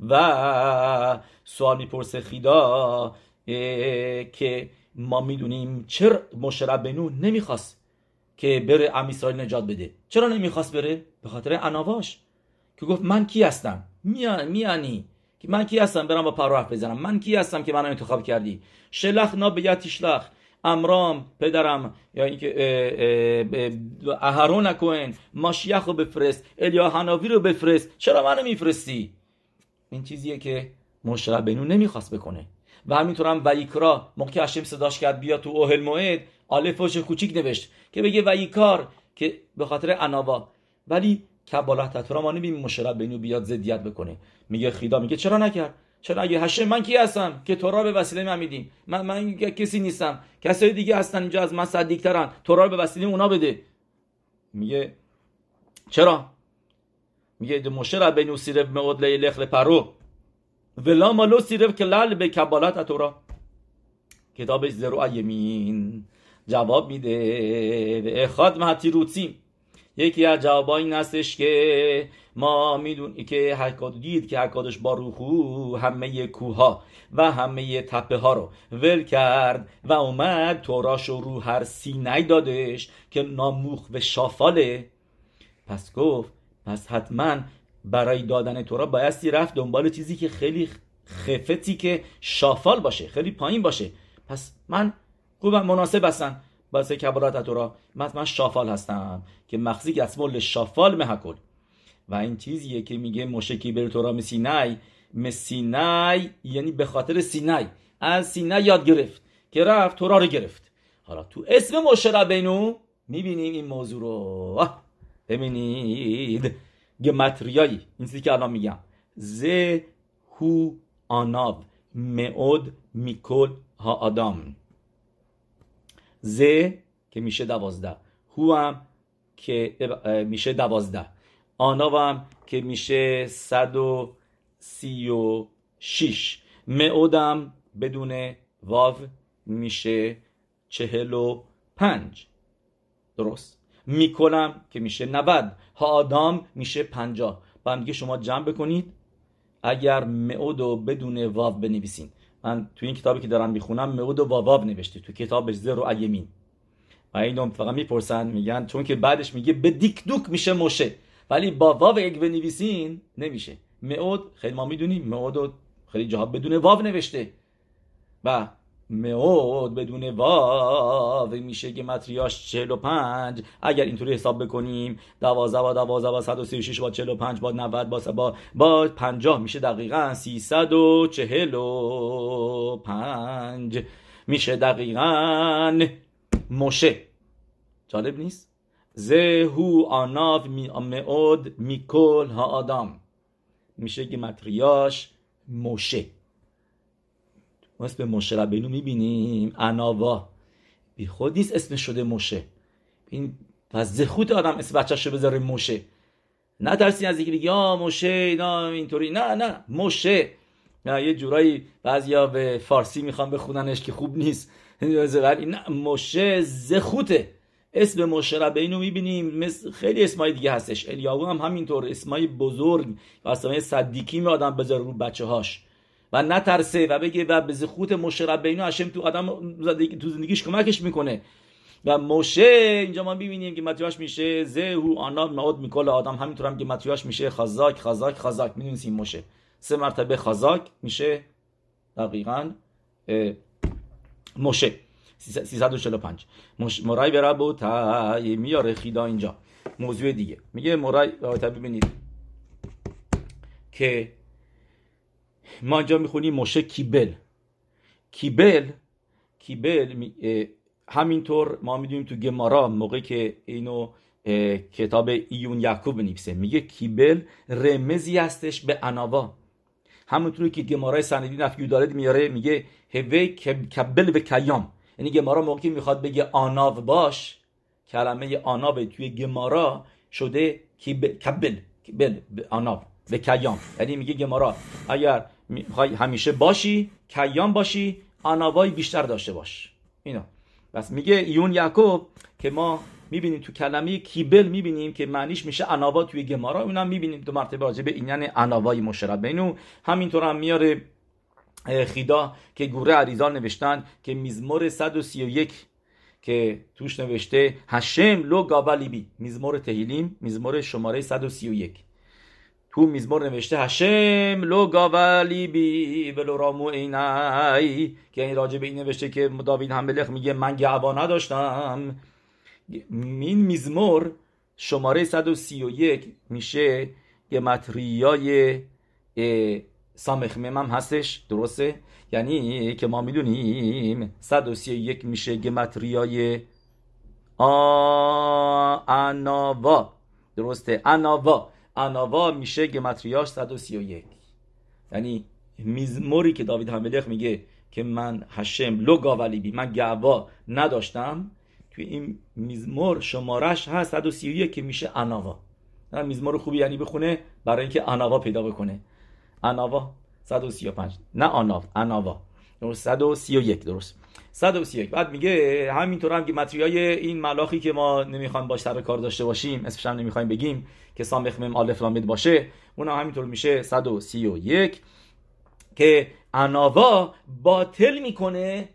و سوال می‌پرسه خیدا که ما می‌دونیم چرا مشرب بینو نمی‌خواست که بره ام اسرائیل نجات بده. چرا نمی‌خواست بره؟ به خاطر اناواش که گفت من کی هستم؟ میانی میانی. که من کی هستم؟ برم با پرو بزنم. من کی هستم که منو انتخاب کردی؟ شلخ نا به تیشلخ امرام پدرم یا اینکه اهرون کوهن ماشیخ رو بفرست الیا هناوی رو بفرست چرا منو میفرستی؟ این چیزیه که بینو نمی‌خواست بکنه. و همینطور هم ویکرا موقع که هشم صداش کرد بیا تو اوهل موعد آلفوش کوچیک نوشت. که بگه ویکار که به خاطر اناوا. ولی کبالت تطورا ما نمی‌بینیم بینو بیاد زدیت بکنه. میگه خیدا میگه چرا نکرد؟ چرا اگه هشه من کی هستم که تورا به وسیله من میدیم من من کسی نیستم. کسای دیگه هستن اینجا از من صدیقترن. تورا به وسیله اونا بده. میگه چرا؟ میگه دو مشه بین مود لیلخ پرو. ولا مالو سیرف که لال به کبالت تورا کتابش زرو یمین. جواب میده. اخاد مهتی روتیم یکی از جوابا این هستش که ما می‌دونیم که حکاد دید که حکادش با روحو همه کوها و همه تپه ها رو ول کرد و اومد توراش و رو هر سینه دادش که ناموخ و شافاله. پس گفت پس حتما برای دادن تورا بایستی رفت دنبال چیزی که خیلی خفتی که شافال باشه خیلی پایین باشه. پس من خوبم مناسب هستم. واسه کبارات تورا من من شافال هستم که مخزی اسمول شافال محکل و این چیزیه که میگه مشکی بر تورا مسینای مسینای یعنی به خاطر سینای از سینای یاد گرفت که رفت تورا رو گرفت. حالا تو اسم مشرا بینو می‌بینیم این موضوع رو. ببینید. گمتریایی این چیزی که الان میگم. ز هو آناب مئود میکل ها آدام. ز که میشه دوازده. هو هم که میشه دوازده. آناو هم که میشه صد و سی و شیش. معودم بدون واو میشه چهل و پنج. درست. می‌کنم که میشه نود. ها آدام میشه پنجاه. با هم دیگه شما جمع بکنید. اگر معود و بدون واو بنویسین. من تو این کتابی که دارم می‌خونم مود و واباب نوشته. تو کتابش زر و ایمین. و اینو فقط می‌پرسن میگن چون که بعدش میگه به دیک دوک میشه موشه. ولی با واو یک بنویسین نمیشه. معود خیلی ما می‌دونیم معود خیلی جاها بدون واو نوشته. و معود بدون واو. میشه که متریاش 45 اگر اینطوری حساب بکنیم 12 با 12 با 136 با 45 با 90 با با با 50 میشه دقیقا 345 میشه دقیقا مشه. جالب نیست؟ زهو آناف معود میکل ها آدم. میشه که متریاش مشه. ما اسم مشه ربینو می‌بینیم. اناوا. بی خود نیست اسم شده مشه این پس زخوت آدم اسم بچه شو بذاره مشه ترسی از اینکه یا مشه اینا اینطوری. نه نه مشه نه یه جورایی بعضیا به فارسی می‌خوان بخوننش که خوب نیست. نه مشه زخوته اسم مشه ربینو می‌بینیم. مثل خیلی اسمای دیگه هستش. الیاهو هم همینطور. اسمای بزرگ و اسمای صدیکی می آدم بذاره رو بچه هاش و نترسه و بگه و به زخوت مشه ربینو هشم تو آدم تو زندگیش کمکش می‌کنه. و موشه اینجا ما ببینیم که متیاش میشه زهو آنا نعود میکل آدم. همینطور هم که متیاش میشه خزاک خزاک خزاک. می‌دونیم موشه سه مرتبه خزاک میشه. دقیقا موشه 345 مرای به رب و میاره خیدا اینجا. موضوع دیگه. میگه مرای ببینید. که ما اینجا می‌خونیم موشه کیبل. کیبل کیبل همینطور ما می‌دونیم تو گمارا موقع که اینو کتاب ایون یعقوب بنویسه میگه کیبل رمزی هستش به اناوا. همونطوری که گمارای سندی نفیو دارد میاره میگه هوه کبل و کیام. یعنی گمارا موقعی می‌خواد بگه آناو باش کلمه آناو توی گمارا شده کبل کبل آناو به کیام. یعنی میگه گمارا اگر می‌خوای همیشه باشی کیام باشی آناوای بیشتر داشته باش. اینا بس میگه ایون یعقوب که ما می‌بینیم تو کلمه کیبل می‌بینیم که معنیش میشه اناوا توی گمارا. اونم می‌بینیم دو مرتبه راجع به این یعنی اناوای مشرب بینو همینطور هم میاره خیدا که گوره عریضان نوشتن که میزمور 131 که توش نوشته هشم لو گاوالی بی میزمور تهیلیم میزمور شماره 131 تو میزمور نوشته هشم لو گاوالی بی ولو رامو اینای که این راجع به این نوشته که داوید همبلخ میگه من گعوا نداشتم. این میزمور شماره 131 میشه یه متریای سامخمم هم هستش درسته؟ یعنی که ما می‌دونیم 131 میشه گمتریای اناوا درسته؟ اناوا اناوا میشه گمتریاش 131 یعنی میزموری که داوید هملخ میگه که من هشم لو گاولی بی من گعوا نداشتم توی این میزمور شمارش هست 131 که میشه اناوا میزمور خوبی یعنی بخونه برای اینکه اناوا پیدا بکنه. اناوا 135 نه آناو اناوا 131 درست. 131 بعد میگه همینطور هم که متریای این ملاخی که ما نمی‌خوایم باش سر کار داشته باشیم اسمش هم نمی‌خوایم بگیم که سامخ مم الف لامد باشه اون همینطور میشه 131 که اناوا باطل می‌کنه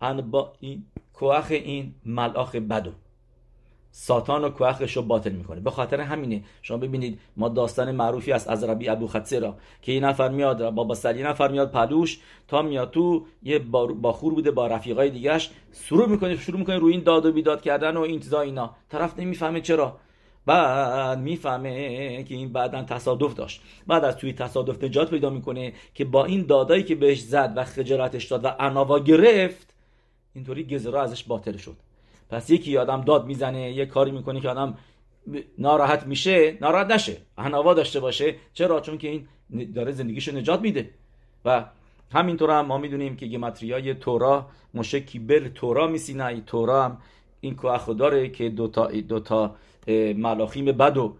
ان با این کوخ این ملاخ بدو. ساتان و کوخش رو باطل می‌کنه. به خاطر همینه شما ببینید ما داستان معروفی است از ربی ابو را که این نفر میاد بابا سلی نفر میاد پلوش تا میاد تو یه باخور بوده با رفیقای دیگهش شروع می‌کنه شروع می‌کنه روی این داد و بیداد کردن و این چیزا اینا. طرف نمی‌فهمه چرا. بعد می‌فهمه که این بعدا تصادف داشت. بعد از توی تصادف نجات پیدا می‌کنه که با این دادایی که بهش زد و خجالتش داد و اناوا گرفت اینطوری گزرا ازش باطل شد. پس یکی آدم داد می‌زنه یه کاری می‌کنه که آدم ناراحت میشه ناراحت نشه هنوا داشته باشه. چرا؟ چون که این داره زندگیشو نجات میده. و همینطور هم ما می‌دونیم که گمتریای تورا مشه کیبل تورا میسینه. تورا هم این که داره که دوتا, دوتا ملاخیم بدو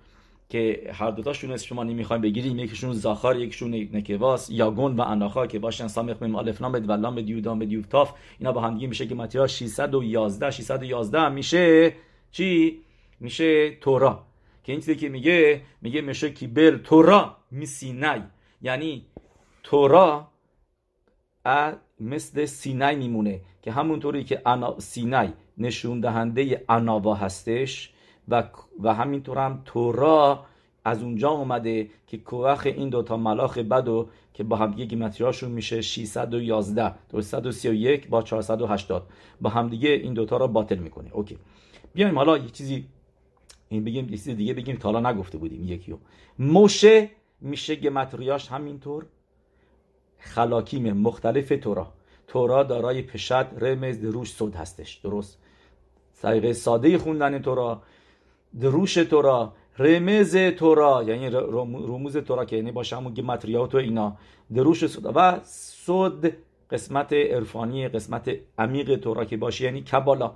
که هر دوتاشون از شما نمی‌خوایم بگیریم. یکیشون زاخار یکیشون نکواس یاگون و اناخا که باشن سامخ مم الف لام و لام دیودام دیوتاف اینا با هم میشه که متیا 611 611 میشه چی؟ میشه تورا. که این چیزی که میگه میگه میشه کیبل تورا میسینای. یعنی تورا مثل سینای میمونه که همونطوری که انا سینای نشون دهنده اناوا هستش و, و همینطور هم تورا از اونجا اومده که کوخ این دوتا ملاخ بدو که با همدیگه گیمتریاشون میشه 611 331 با 480 با همدیگه این دوتا رو باطل می‌کنه. اوکی. بیایم حالا یه چیزی این بگیم یه چیزی دیگه بگیم تا حالا نگفته بودیم یکیو. موشه میشه گمتریاش همینطور خلاکیم مختلف تورا. تورا دارای پشد رمز روش سود هستش. درست. طریقه ساده خوندن تورا. دروش تورا رمز تورا یعنی رموز تورا که یعنی باشه همون گمتریات و اینا. دروش صدا و صد قسمت عرفانی قسمت عمیق تورا که باشه یعنی کبالا.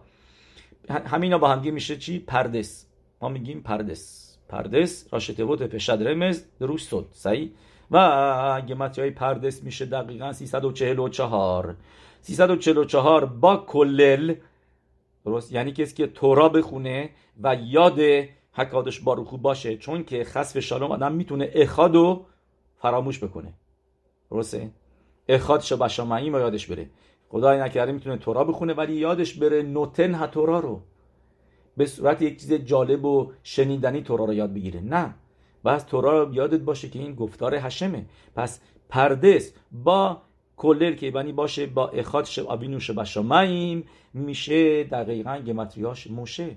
همینا با همگی میشه چی؟ پردس. ما میگیم پردس. پردس راشته بود پشد رمز دروش صد. صحیح؟ و گمتری های پردس میشه دقیقا 344 344 با کلل درست؟ یعنی کسی که تورا بخونه و یاد حکادش باروخو باشه چون که خصف شالوم آدم می‌تونه اخادو فراموش بکنه. درسته؟ اخاد شبشامعی ما یادش بره. خدای نکرده می‌تونه تورا بخونه ولی یادش بره نوتن ها تورا رو. به صورت یک چیز جالب و شنیدنی تورا رو یاد بگیره. نه. بس تورا یادت باشه که این گفتار هشمه پس پردس با کلر که بنی باشه با اخاد شب آبینو شبشامعیم میشه دقیقا گمتریاش موشه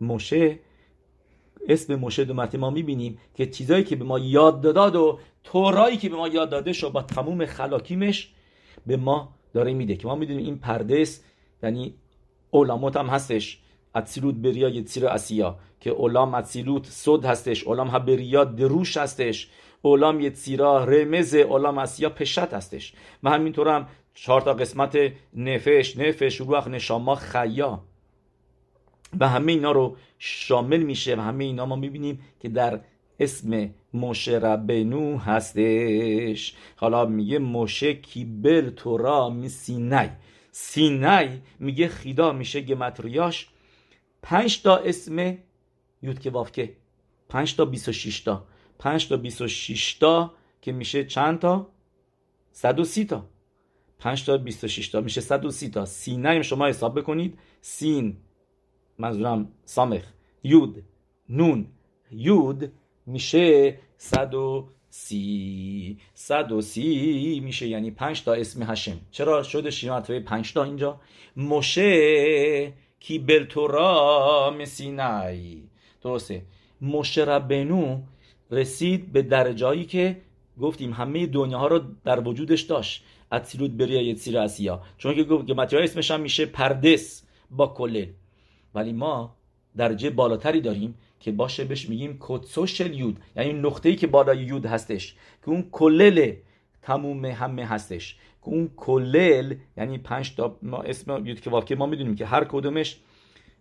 موشه اسم موشه دو ما می‌بینیم که چیزایی که به ما یاد داد و تورایی که به ما یاد داده شو با تموم خلاکیمش به ما داره میده که ما می‌دونیم این پردس یعنی علامات هم هستش اتسیلوت بریا تیر اسیا که اولام اتسیلوت صد هستش اولام ها بریا دروش هستش اولام یه تیرا رمز اولام اسیا پشت هستش. و همینطور هم چهار تا قسمت نفش نفش روح نشاما خیا. و همه اینا رو شامل میشه و همه اینا ما می‌بینیم که در اسم موشه ربنو هستش. حالا میگه موشه کیبر تورا می سینای. سینای میگه خیدا میشه گمتریاش پنج تا اسم یود که وافکه. پنج تا بیس و تا. پنج تا بیس و شیش تا که میشه چند تا؟ صد و سی تا. پنج تا بیس و شیش تا میشه صد و سی تا. سینای شما حساب بکنید سین منظورم سامخ یود نون یود میشه صد و سی. صد و سی میشه یعنی پنج تا اسم هشم. چرا شده شیران پنج تا اینجا؟ مشه کی بلتورا مسینای درسته. مشه ربنو رسید به درجایی که گفتیم همه دنیاها رو در وجودش داشت. اتسیلوت بریا یتسیر اسیا. چون که گفت که اسمش هم میشه پردس با کلل ولی ما درجه بالاتری داریم که باشه بهش میگیم کتسوشل یود. یعنی نقطه ای که بالای یود هستش. که اون کلل تموم همه هستش. که اون کلل یعنی پنج تا ما اسم یود که ما می‌دونیم که هر کدومش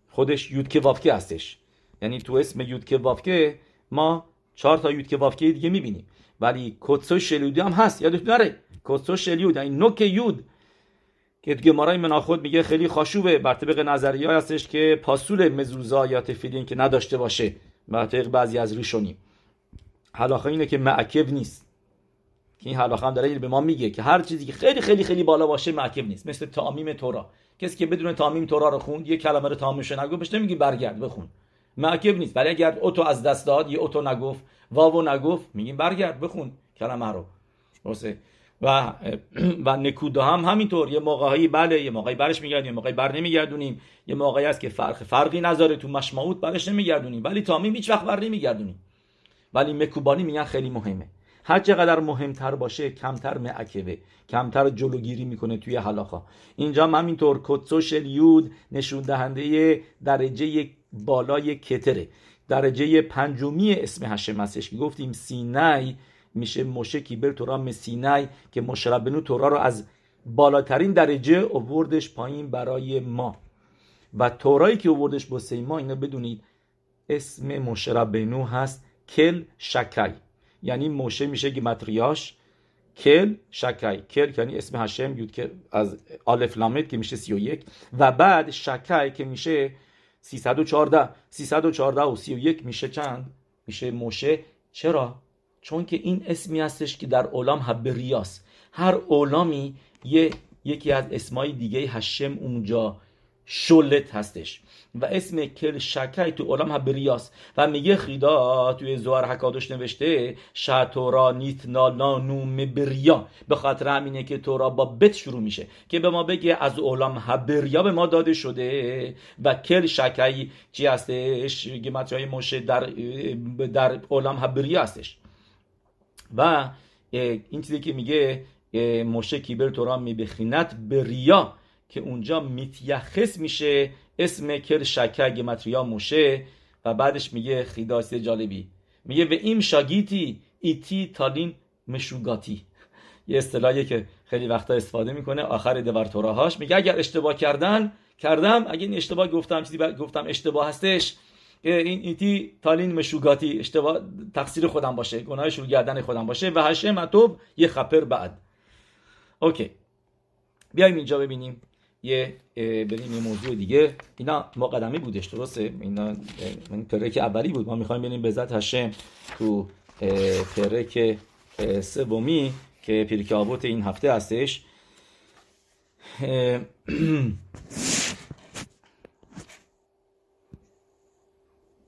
خودش یود که هستش. یعنی تو اسم یود که ما چهار تا یود که دیگه می‌بینیم ولی کتسوشل یود هم هست. یادت نره. کتسوشل یود یعنی نوک یود. که گمارای مناخود میگه خیلی خاشوبه. بر طبق نظریه هستش که پاسول مزوزا یا تفیلین که نداشته باشه. بر طبق بعضی از ریشونی حلاخه اینه که معکب نیست. که این حلاخه هم داره به ما میگه که هر چیزی که خیلی خیلی خیلی بالا باشه معکب نیست. مثل تامیم تورا. کسی که بدون تامیم تورا رو خوند یه کلمه رو تامش نگو بهش نمیگی برگرد بخون. معکب نیست. ولی اگر اوتو از دست داد یه اوتو نگفت واو نگفت میگیم برگرد بخون کلمه رو. و و نکودا هم همینطور. یه موقعی بله یه موقعی برش میگردیم یه موقعی بر نمیگردونیم. یه موقعی هست که فرق فرقی نذاره تو مشمعوت برش نمیگردونیم. ولی تامیم هیچ وقت بر نمیگردونیم. ولی مکوبانی میگن خیلی مهمه. هر چقدر مهمتر باشه کمتر معکبه. کمتر جلوگیری می‌کنه توی حلاخا. اینجا هم همینطور. کتسوش یود نشون دهنده درجه بالای کتره. درجه پنجمی اسم هشم هستش که گفتیم سینای میشه موشه کیبر تورا مسینای که مشربنو تورا رو از بالاترین درجه اووردش پایین برای ما. و تورایی که اووردش با ما اینو بدونید اسم مشربنو هست کل شکای. یعنی موشه میشه گمتریاش کل شکای. کل یعنی اسم هشم یود که از آلف لامد که میشه 31 و بعد شکای که میشه 314 314 و 31 میشه چند؟ میشه موشه. چرا؟ چون که این اسمی هستش که در اولام هبریاس هر اولامی یه یکی از اسمای دیگه هشم اونجا. شلت هستش. و اسم کل شکای تو اولام هبریاس و میگه خیدا توی زوار حکادش نوشته شاتورا نیت نوم بریا به خاطر همینه که تورا با بت شروع میشه که به ما بگه از اولام هبریا به ما داده شده. و کل شکای چی هستش؟ گمت های موشه در در اولام هبریا هستش. و این چیزی که میگه موشه کیبر تورا میبخینت به ریا که اونجا میتیخس میشه اسم کل شکر گمتریا موشه و بعدش میگه خیداسی جالبی. میگه و این شاگیتی ایتی تالین مشوگاتی. یه اصطلاحی که خیلی وقتا استفاده می‌کنه. آخر دور توراهاش میگه اگر اشتباه کردن کردم. اگه این اشتباه گفتم چیزی گفتم اشتباه هستش این ایتی تالین مشوگاتی اشتباه تقصیر خودم باشه گناه شروع گردن خودم باشه. و هشم اتوب یه خپر بعد. اوکی. بیایم اینجا ببینیم. یه بریم یه موضوع دیگه. اینا مقدمه بودش درسته؟ اینا این پرک اولی بود. ما می‌خوایم بریم ذات هشم تو پرک سومی که پیرک آبوت این هفته هستش.